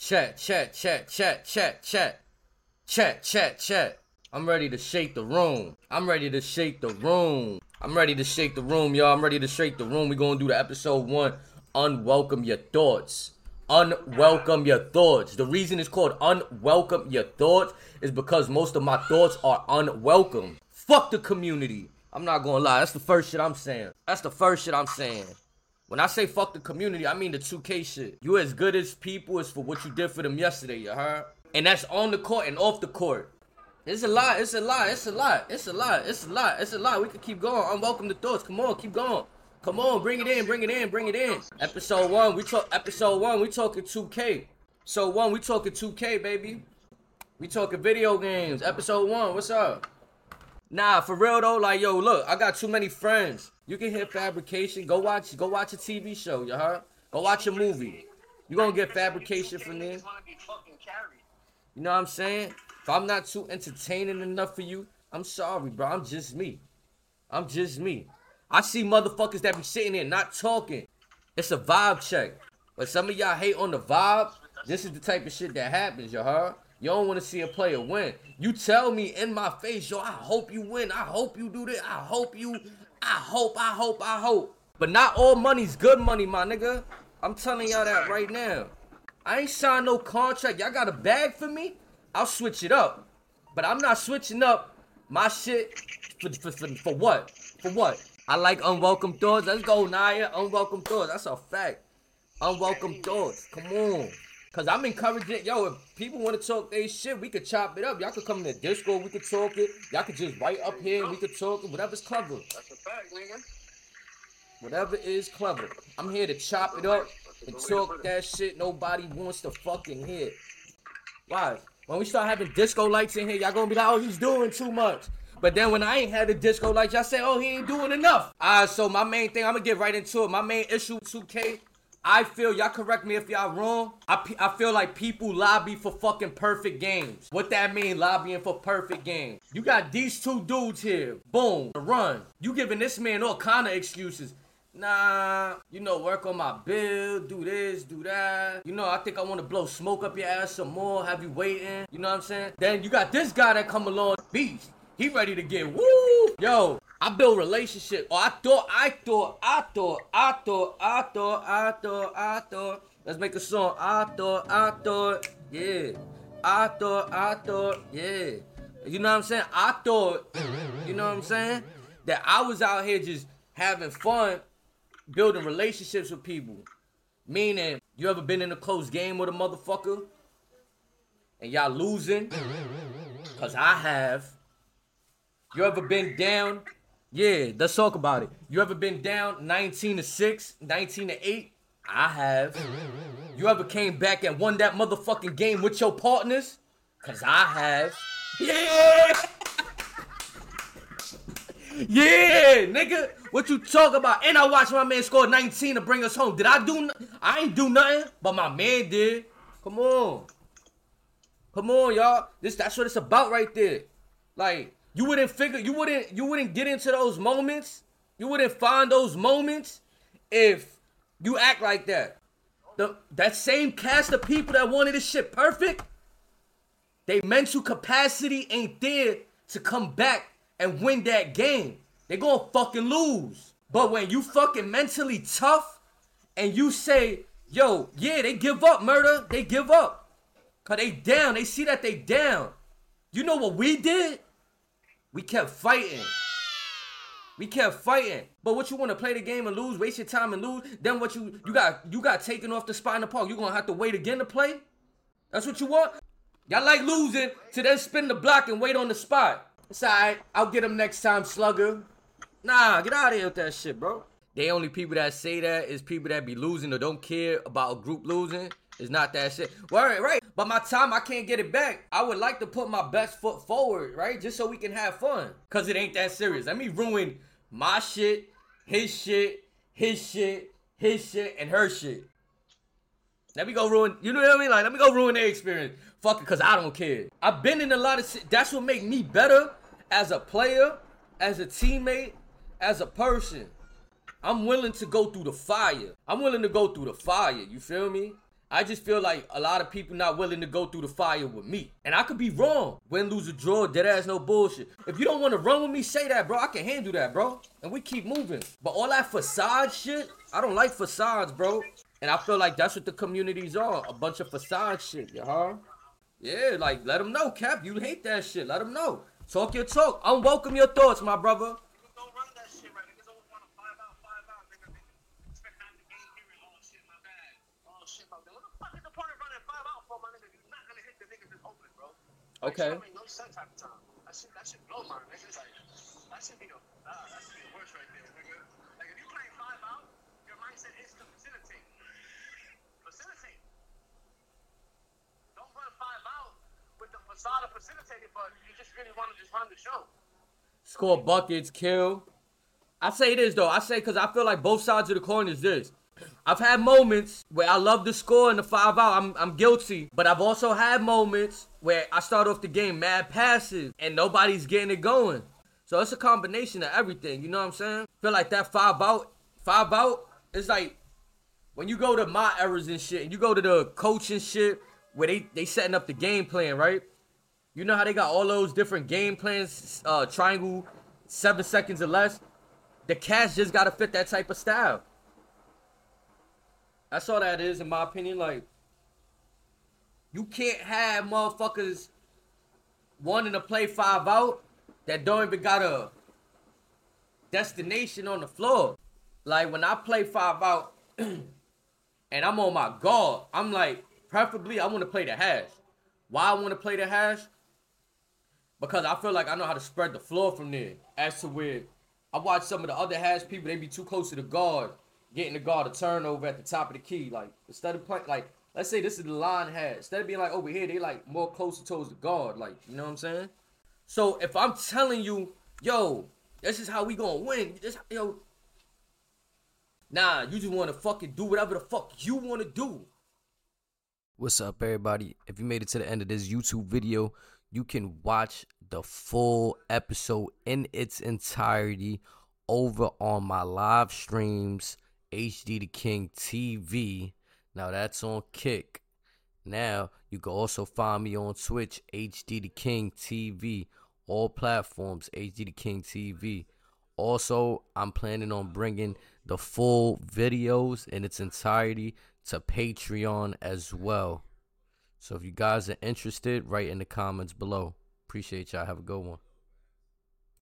Chat, chat, chat, chat, chat, chat. Chat, chat, chat. I'm ready to shake the room. I'm ready to shake the room. I'm ready to shake the room, y'all. I'm ready to shake the room. we gonna do the episode one. Unwelcome your thoughts. Unwelcome your thoughts. The reason it's called unwelcome your thoughts is because most of my thoughts are unwelcome. Fuck the community. I'm not gonna lie. That's the first shit I'm saying. That's the first shit I'm saying. When I say fuck the community, I mean the 2K shit. You as good as people as for what you did for them yesterday, you heard? And that's on the court and off the court. It's a lot, it's a lot, it's a lot, it's a lot, it's a lot, it's a lot. We can keep going. Unwelcome the thoughts. Come on, keep going. Come on, bring it in, bring it in, bring it in. Episode one, we talk episode one, we talking 2K. So one, we talking 2K, baby. We talking video games. Episode one, what's up? Nah, for real though, like yo, look, I got too many friends. You can hit fabrication. Go watch, go watch a TV show, you heard? Go watch a movie. You gonna get fabrication from there? You know what I'm saying? If I'm not too entertaining enough for you, I'm sorry, bro. I'm just me. I'm just me. I see motherfuckers that be sitting there not talking. It's a vibe check. But some of y'all hate on the vibe. This is the type of shit that happens, you heard? You don't want to see a player win. You tell me in my face, yo, I hope you win. I hope you do this. I hope you. I hope, I hope, I hope. But not all money's good money, my nigga. I'm telling y'all that right now. I ain't signed no contract. Y'all got a bag for me? I'll switch it up. But I'm not switching up my shit for, for, for, for what? For what? I like unwelcome thoughts. Let's go, Naya. Unwelcome thoughts. That's a fact. Unwelcome thoughts. Come on. Cause I'm encouraging, yo, if people want to talk their shit, we could chop it up. Y'all could come in the Discord, we could talk it. Y'all could just write up here, we could talk it. Whatever's clever. That's a fact, nigga. Whatever is clever. I'm here to chop it up and talk that shit nobody wants to fucking hear. Why? When we start having disco lights in here, y'all gonna be like, oh, he's doing too much. But then when I ain't had the disco lights, y'all say, oh, he ain't doing enough. Alright, so my main thing, I'm gonna get right into it. My main issue, 2K, I feel, y'all correct me if y'all wrong. I, I feel like people lobby for fucking perfect games. What that mean, lobbying for perfect games? You got these two dudes here. Boom, the run. You giving this man all kind of excuses. Nah, you know, work on my bill, do this, do that. You know, I think I want to blow smoke up your ass some more, have you waiting. You know what I'm saying? Then you got this guy that come along, beast. He ready to get woo. Yo, I build relationship. Oh, I thought, I thought, I thought, I thought, I thought, I thought, I thought. Let's make a song. I thought, I thought, yeah. I thought, I thought, yeah. You know what I'm saying? I thought, you know what I'm saying? That I was out here just having fun, building relationships with people. Meaning, you ever been in a close game with a motherfucker? And y'all losing? Cause I have. You ever been down? Yeah, let's talk about it. You ever been down 19 to 6, 19 to 8? I have. You ever came back and won that motherfucking game with your partners? Cause I have. Yeah! yeah, nigga. What you talk about? And I watched my man score 19 to bring us home. Did I do? n- I ain't do nothing, but my man did. Come on. Come on, y'all. This that's what it's about right there. Like you wouldn't figure you wouldn't you wouldn't get into those moments. You wouldn't find those moments if you act like that. The that same cast of people that wanted this shit perfect, they mental capacity ain't there to come back and win that game. They gonna fucking lose. But when you fucking mentally tough and you say, yo, yeah, they give up, murder, they give up. Cause they down. They see that they down. You know what we did? We kept fighting. We kept fighting. But what you want to play the game and lose, waste your time and lose? Then what you you got you got taken off the spot in the park. You gonna have to wait again to play? That's what you want? Y'all like losing to then spin the block and wait on the spot. It's alright. I'll get him next time, slugger. Nah, get out of here with that shit, bro. The only people that say that is people that be losing or don't care about a group losing. It's not that shit. Right, right. But my time, I can't get it back. I would like to put my best foot forward, right? Just so we can have fun. Cause it ain't that serious. Let me ruin my shit, his shit, his shit, his shit, and her shit. Let me go ruin, you know what I mean? Like, let me go ruin their experience. Fuck it, cause I don't care. I've been in a lot of shit. That's what make me better as a player, as a teammate, as a person. I'm willing to go through the fire. I'm willing to go through the fire. You feel me? I just feel like a lot of people not willing to go through the fire with me. And I could be wrong. Win, lose, or draw, dead ass, no bullshit. If you don't want to run with me, say that, bro. I can handle that, bro. And we keep moving. But all that facade shit, I don't like facades, bro. And I feel like that's what the communities are. A bunch of facade shit, you huh? Yeah, like, let them know, Cap. You hate that shit. Let them know. Talk your talk. I'm welcome your thoughts, my brother. Okay. That no sense half the time. That shit, that shit blow my nigga. Like, that should be the, uh, that should be the worst right there, nigga. Like, if you play five out, your mindset is to facilitate. Facilitate. Don't run five out with the facade of facilitating, but you just really want to just run the show. Score buckets, kill. I say this though. I say because I feel like both sides of the coin is this. I've had moments where I love to score in the five out. I'm, I'm guilty. But I've also had moments where I start off the game mad passive and nobody's getting it going. So it's a combination of everything. You know what I'm saying? Feel like that five out, five out, it's like when you go to my errors and shit, and you go to the coaching shit where they, they setting up the game plan, right? You know how they got all those different game plans, uh, triangle, seven seconds or less? The cast just gotta fit that type of style. That's all that is, in my opinion. Like, you can't have motherfuckers wanting to play five out that don't even got a destination on the floor. Like when I play five out and I'm on my guard, I'm like, preferably I want to play the hash. Why I want to play the hash? Because I feel like I know how to spread the floor from there. As to where I watch some of the other hash people, they be too close to the guard getting the guard a turnover at the top of the key. Like instead of playing, like let's say this is the line hat. Instead of being like over here, they like more closer towards the guard. Like you know what I'm saying? So if I'm telling you, yo, this is how we gonna win. This yo, nah, you just wanna fucking do whatever the fuck you wanna do. What's up, everybody? If you made it to the end of this YouTube video, you can watch the full episode in its entirety over on my live streams HD the King TV. Now that's on Kick. Now you can also find me on Twitch, HD the King TV. All platforms, HD the King TV. Also, I'm planning on bringing the full videos in its entirety to Patreon as well. So if you guys are interested, write in the comments below. Appreciate y'all. Have a good one.